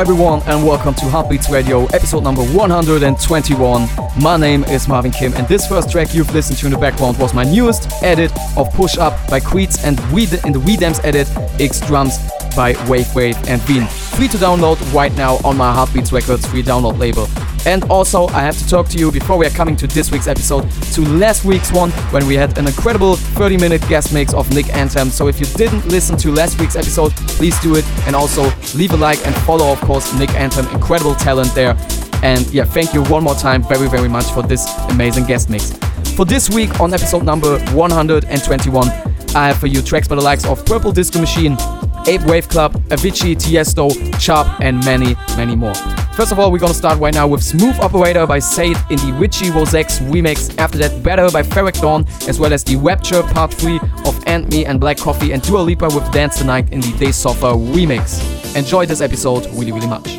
Everyone, and welcome to Heartbeats Radio, episode number 121. My name is Marvin Kim, and this first track you've listened to in the background was my newest edit of Push Up by Queets and we in the We Dance edit, X Drums by Wave Wave and Bean. Free to download right now on my Heartbeats Records free download label. And also, I have to talk to you before we are coming to this week's episode, to last week's one when we had an incredible 30 minute guest mix of Nick Anthem. So if you didn't listen to last week's episode, please do it. And also, leave a like and follow, of course, Nick Anthem. Incredible talent there. And yeah, thank you one more time very, very much for this amazing guest mix. For this week on episode number 121, I have for you tracks by the likes of Purple Disco Machine, Ape Wave Club, Avicii, Tiesto, Chop, and many, many more. First of all, we're gonna start right now with Smooth Operator by Sade in the Richie Rosex remix. After that, Better by Ferreck Dawn, as well as the Rapture Part 3 of Ant Me and Black Coffee, and Dua Lipa with Dance the Night in the Day Suffer remix. Enjoy this episode really, really much.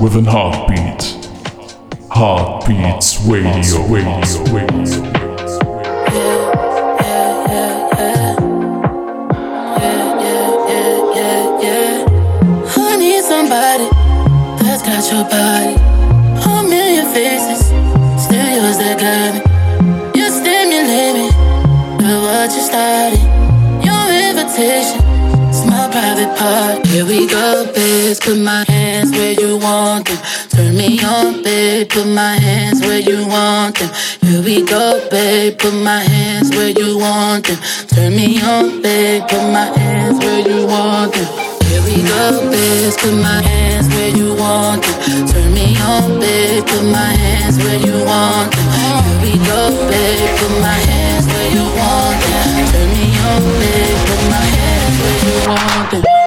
With an heartbeat. Heartbeats Radio, Radio, Radio. Babe. Put my hands where you want them. Here we go, babe. Put my hands where you want them. Turn me on, babe. Put my hands where you want them. Here we go, bitch. Put my hands where you want them. Turn me on, babe. Put my hands where you want them. Here we go, babe. Put my hands where you want them. Turn me on, babe. Put my hands where you want them.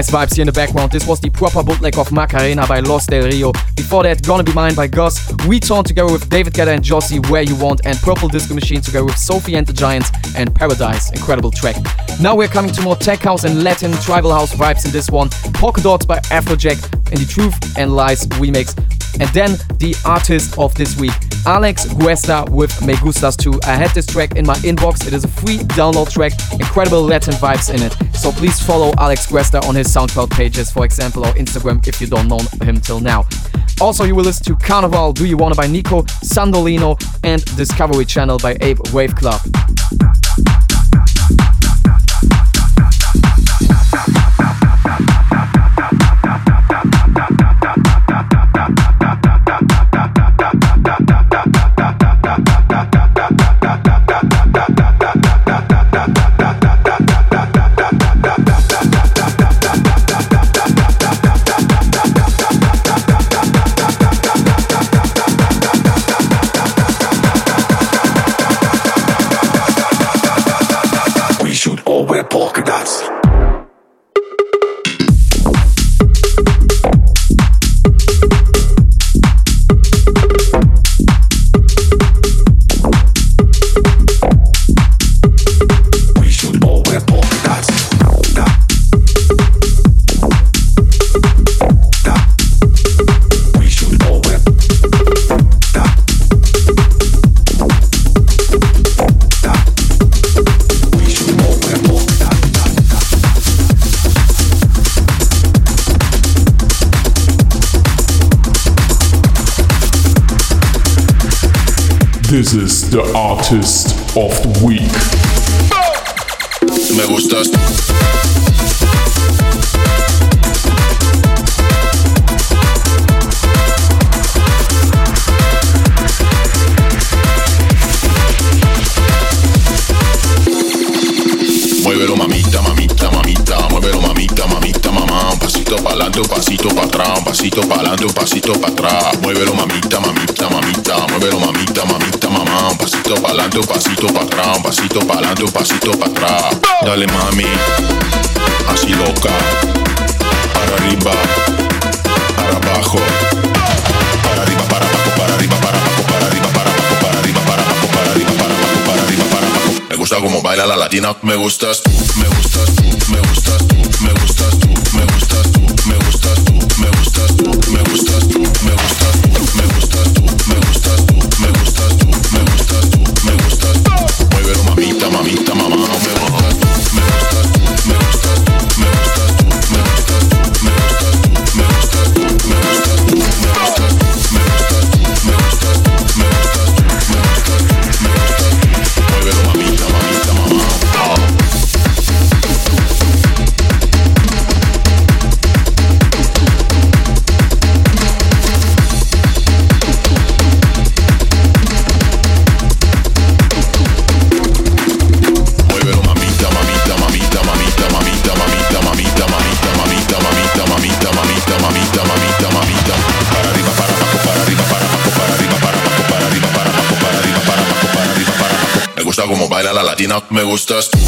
Nice vibes here in the background. This was the proper bootleg of Macarena by Los Del Rio. Before that, Gonna Be Mine by Gus. We Torn together with David Guetta and Jossie, Where You Want, and Purple Disco Machine together with Sophie and the Giants and Paradise. Incredible track. Now we're coming to more tech house and Latin tribal house vibes in this one. Polka Dots by Afrojack and the Truth and Lies remix. And then the artist of this week, Alex Guesta with Me Gustas 2. I had this track in my inbox. It is a free download track, incredible Latin vibes in it. So please follow Alex Guesta on his SoundCloud pages, for example, or Instagram if you don't know him till now. Also, you will listen to Carnival Do You Wanna by Nico, Sandolino, and Discovery Channel by Ape Wave Club. The artist of the week. Mamita, mamita, mamita, muévelo mamita, mamita, mamá, pasito para adelante, un pasito para atrás, un pasito para adelante, un pasito para atrás. Muévelo mamita, mamita, mamita, muévelo mamita, mamita, un pasito para adelante, un pasito para atrás, un pasito para adelante, un pasito para atrás. Dale mami, así loca, para arriba, para abajo, para arriba, para abajo, para arriba, para abajo, para arriba, para abajo, para arriba, para abajo, para arriba, para abajo, para arriba, para abajo. Me gusta como baila la latina, me gustas tú, me gustas tú, me gustas mamita, mamá, me gustas. tú,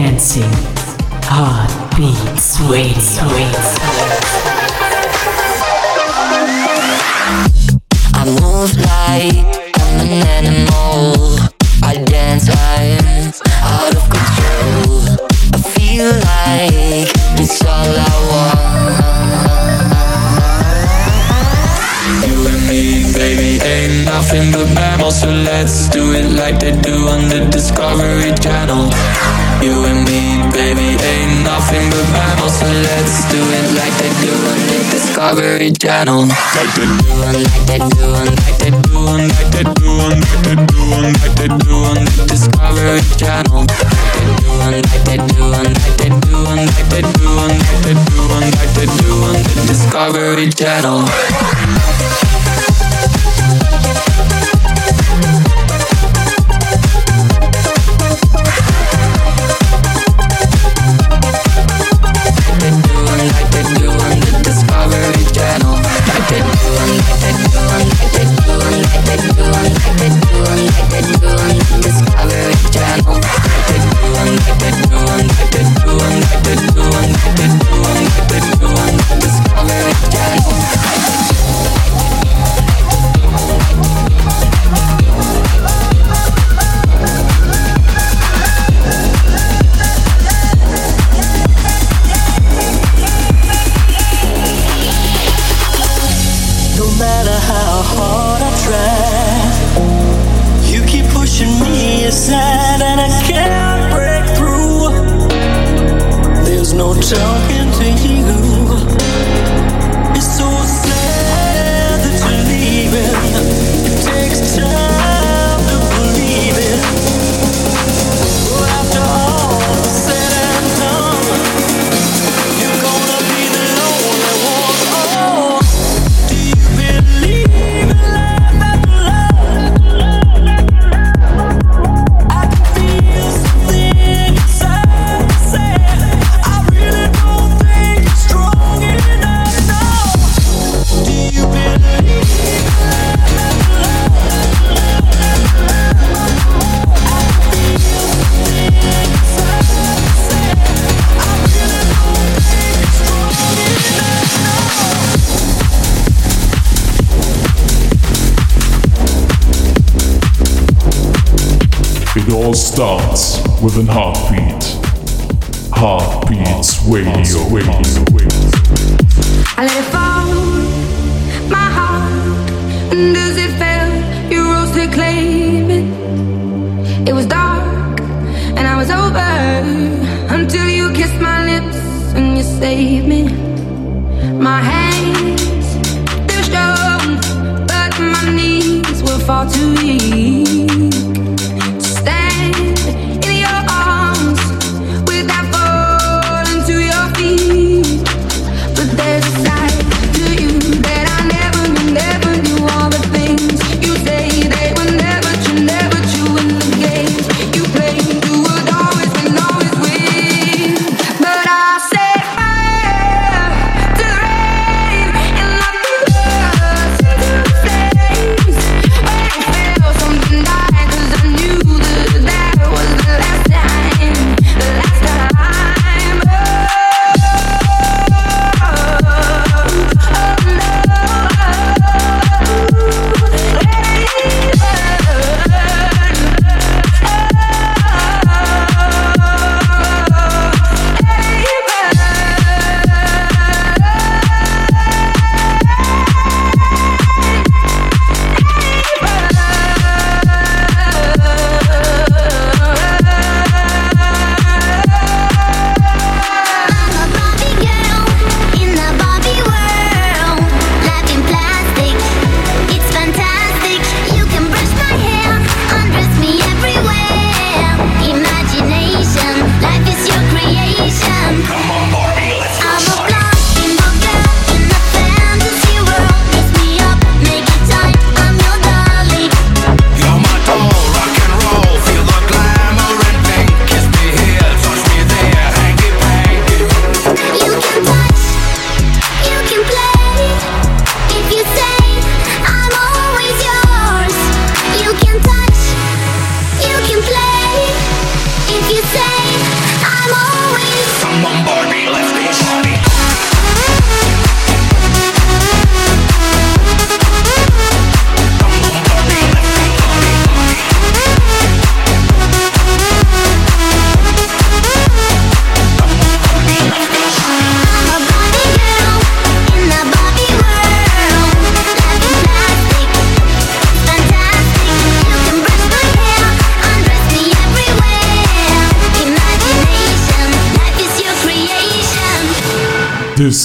dancing. Discovery Channel. Like they do, like they do, like they do, like they do, like they do, like they do on the Discovery Channel. Like they do, like they do, like they do, like they do, like they do, like they do on the Discovery Channel. with an heartbeat. Heartbeats Radio. Radio. I let it fall, my heart, and as it fell, you rose to claim it. It was dark, and I was over until you kissed my lips and you saved me. My hands, they're strong, but my knees were far too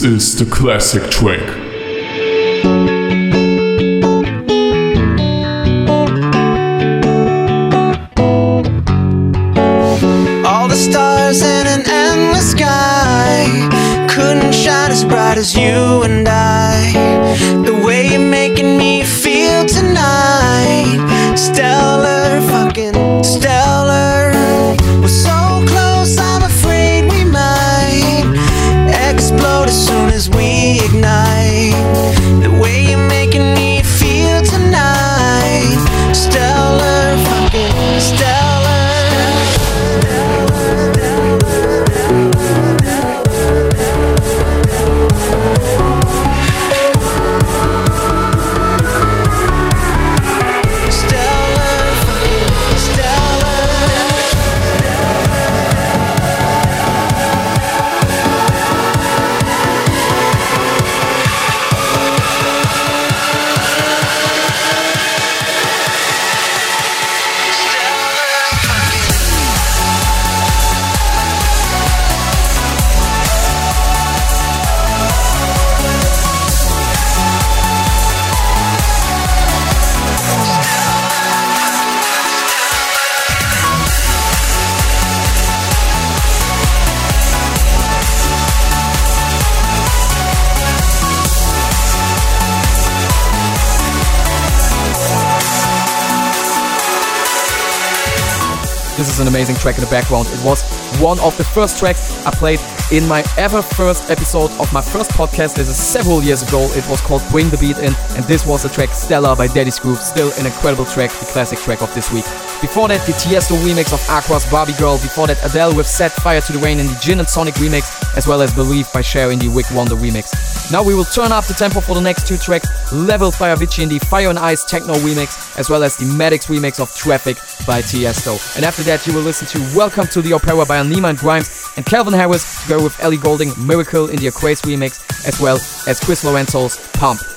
is the classic track. Is an amazing track in the background. It was one of the first tracks I played in my ever first episode of my first podcast. This is several years ago. It was called Bring the Beat In, and this was the track Stella by Daddy's Groove. Still an incredible track, the classic track of this week. Before that, the Tiesto remix of Aqua's Barbie Girl. Before that, Adele with Set Fire to the Rain in the Gin and Sonic remix, as well as Believe by Cher in the Wick Wonder remix. Now we will turn up the tempo for the next two tracks, Levels by Avicii in the Fire and Ice Techno remix, as well as the Maddox remix of Traffic by Tiesto. And after that, you will listen to Welcome to the Opera by Anyma and Grimes and Calvin Harris together with Ellie Goulding, Miracle in the Acraze remix, as well as Chris Lorenzo's Pump.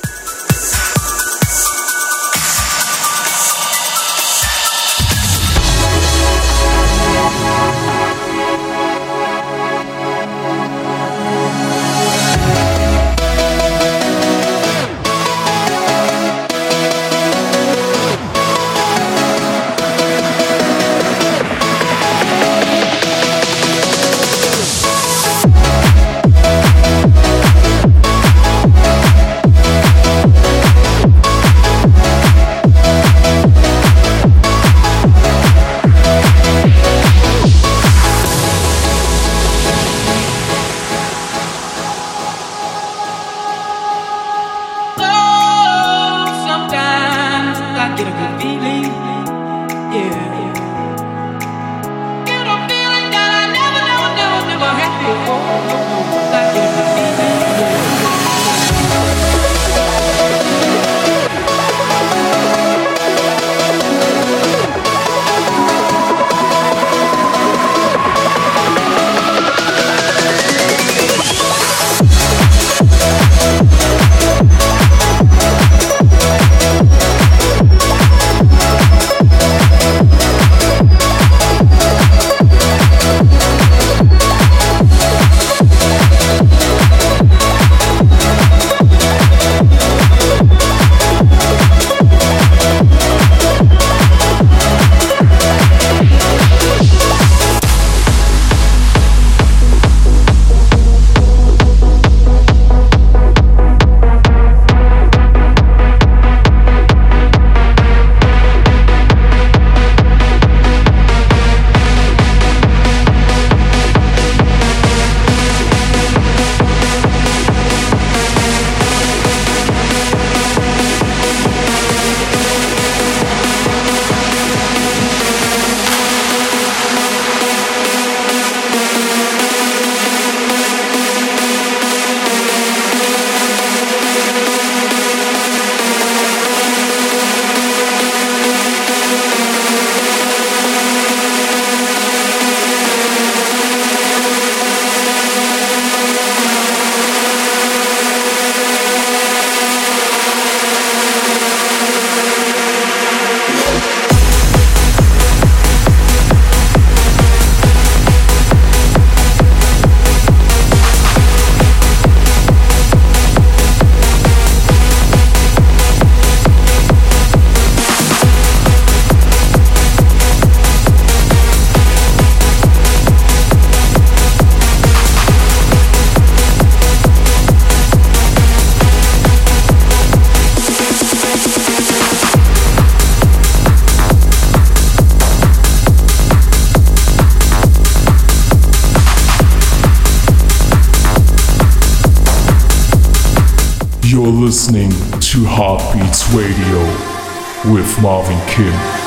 Radio with Marvin Kim.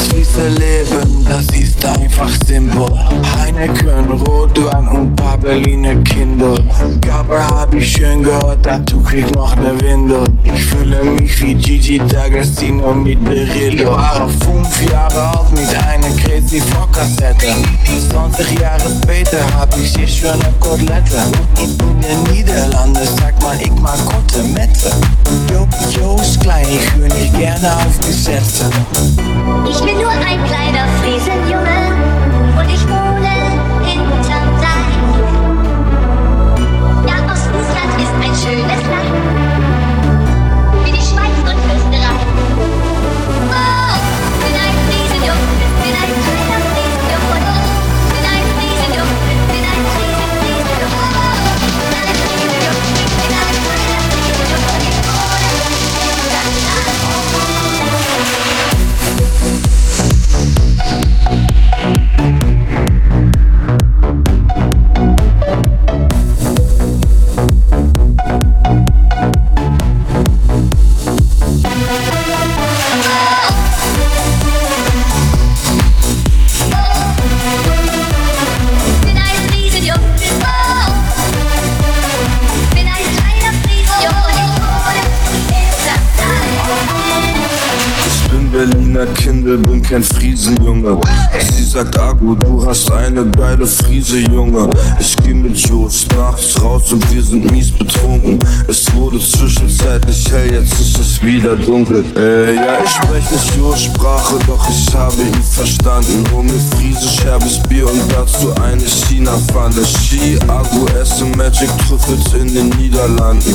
das hieße Leben, das einfach Fachsymbol Heineken, Rotwein und paar Berliner Kinder. Gabel hab ich schön gehört, dazu krieg noch ne Windel. Ich fühle mich wie Gigi D'Agostino mit Berillo War fünf Jahre alt mit einer Crazy Fock-Kassette 20 Jahre später hab ich hier schöne Kotelette. In den Niederlanden sagt man, ich mag Kotelmette Jo, Jo ist klein, ich höre nicht gerne auf Gesetze Ich bin nur ein kleiner Friesenjunge ja, Ostenstadt ist ein schönes Land. Kein Friesenjunge. Sie sagt Agu, du hast eine geile Friese, Junge. Ich geh mit Jos nachts raus und wir sind mies betrunken. Es wurde zwischenzeitlich hell, jetzt ist es wieder dunkel. Äh, ja, ich spreche nicht Jos Sprache, doch ich habe ihn verstanden. Mir Friese, scherbes Bier und dazu eine China-Pfanne. Ski, Agu, esse Magic Trüffels in den Niederlanden.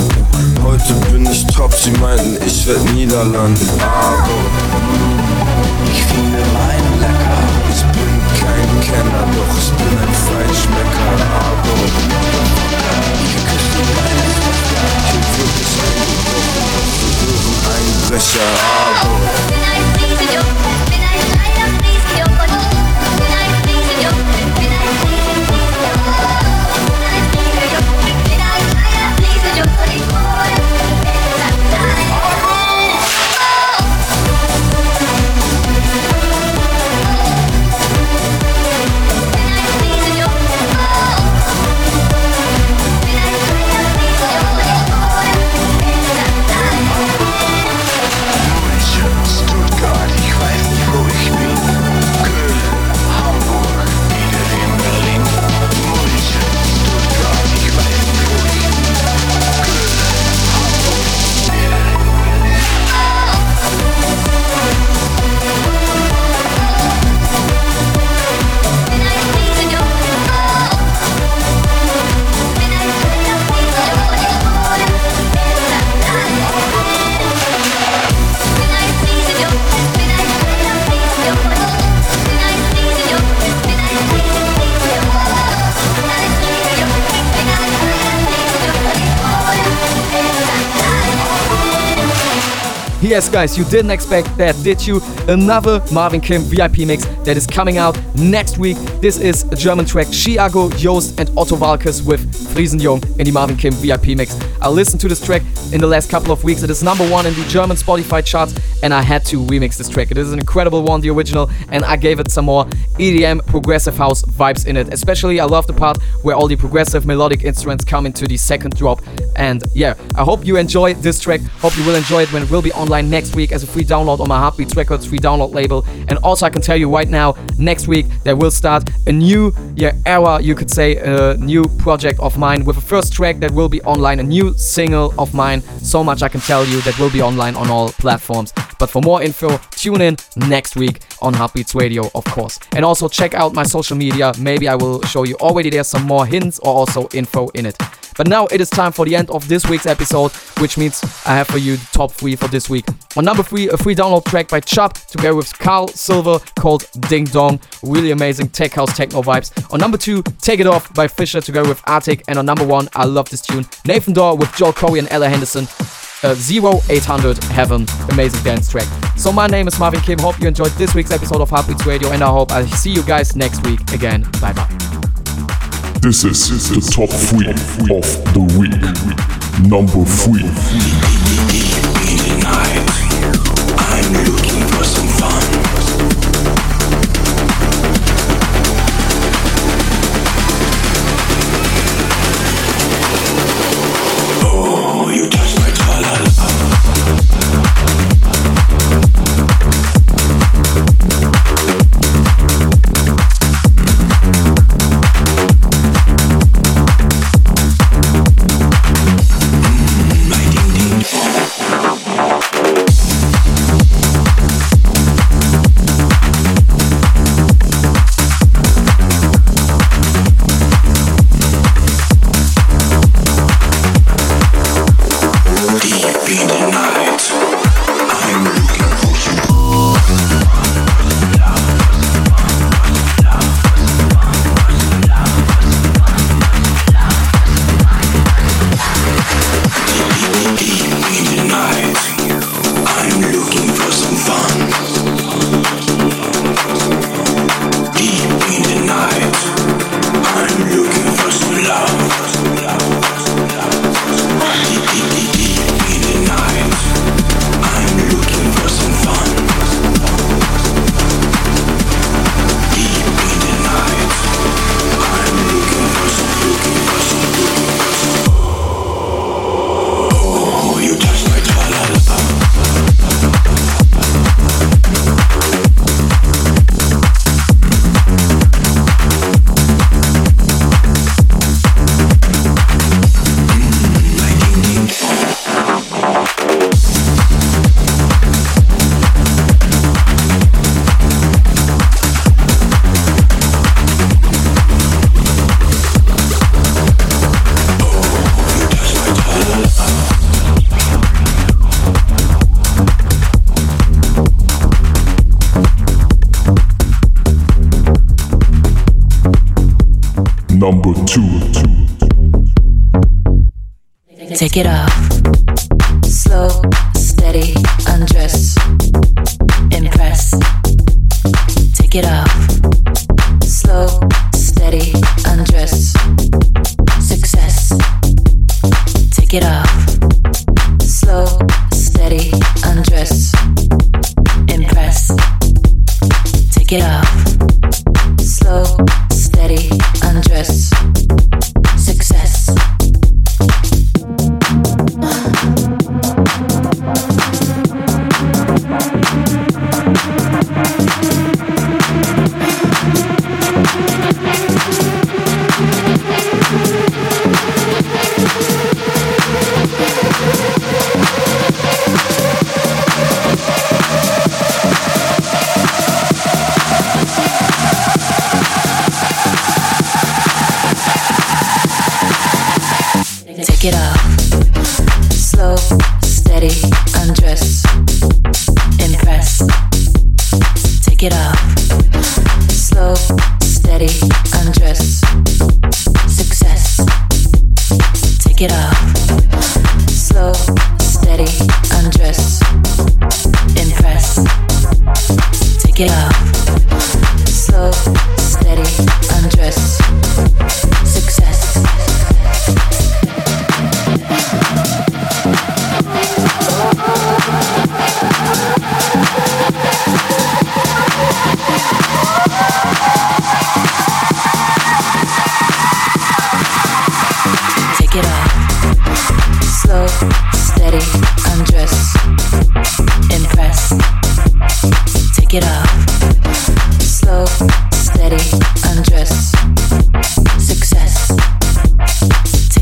Heute bin ich top, sie meinten, ich werd Niederlanden. Agu. Ich finde mein lecker. Ich bin kein Kenner, doch ich bin ein Feinschmecker. Aber ihr küsst die meine Tochter. Hier wird ich eingebrochen, berühren. Aber Yes, guys, you didn't expect that, did you? Another Marvin Kim VIP mix that is coming out next week. This is a German track, Ski Aggu, Joost, and Otto Waalkes with Friesenjung in the Marvin Kim VIP mix. I listened to this track in the last couple of weeks. It is number one in the German Spotify charts, and I had to remix this track. It is an incredible one, the original, and I gave it some more EDM progressive house vibes in it. Especially, I love the part where all the progressive melodic instruments come into the second drop. And yeah, I hope you enjoy this track. Hope you will enjoy it when it will be online next week as a free download on my Heartbeats Records free download label. And also, I can tell you right now, next week there will start a new yeah era, you could say, a new project of mine with a first track that will be online, a new single of mine. So much I can tell you that will be online on all platforms. But for more info, tune in next week on Heartbeats Radio, of course. And also check out my social media. Maybe I will show you already there some more hints or also info in it. But now it is time for the end of this week's episode, which means I have for you the top three for this week. On number three, a free download track by Chop together with Carl Silver called Ding Dong. Really amazing tech house techno vibes. On number two, Take It Off by Fisher together with AATIG. And on number one, I love this tune, Nathan Dawe with Joel Corry and Ella Henderson. Uh, 0800 Heaven, amazing dance track. So my name is Marvin Kim. Hope you enjoyed this week's episode of Heartbeats Radio, and I hope I see you guys next week again. Bye bye. This is the top three of the week. Number three. I'm looking It off. Slow, steady, undress. Impress. Take it off. Slow, steady, undress. Success. Take it off.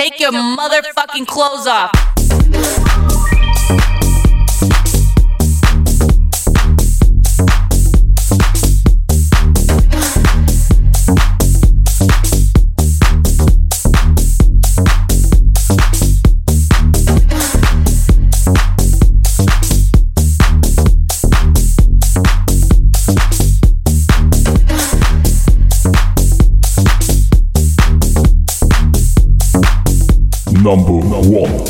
Take your motherfucking clothes off. Number one.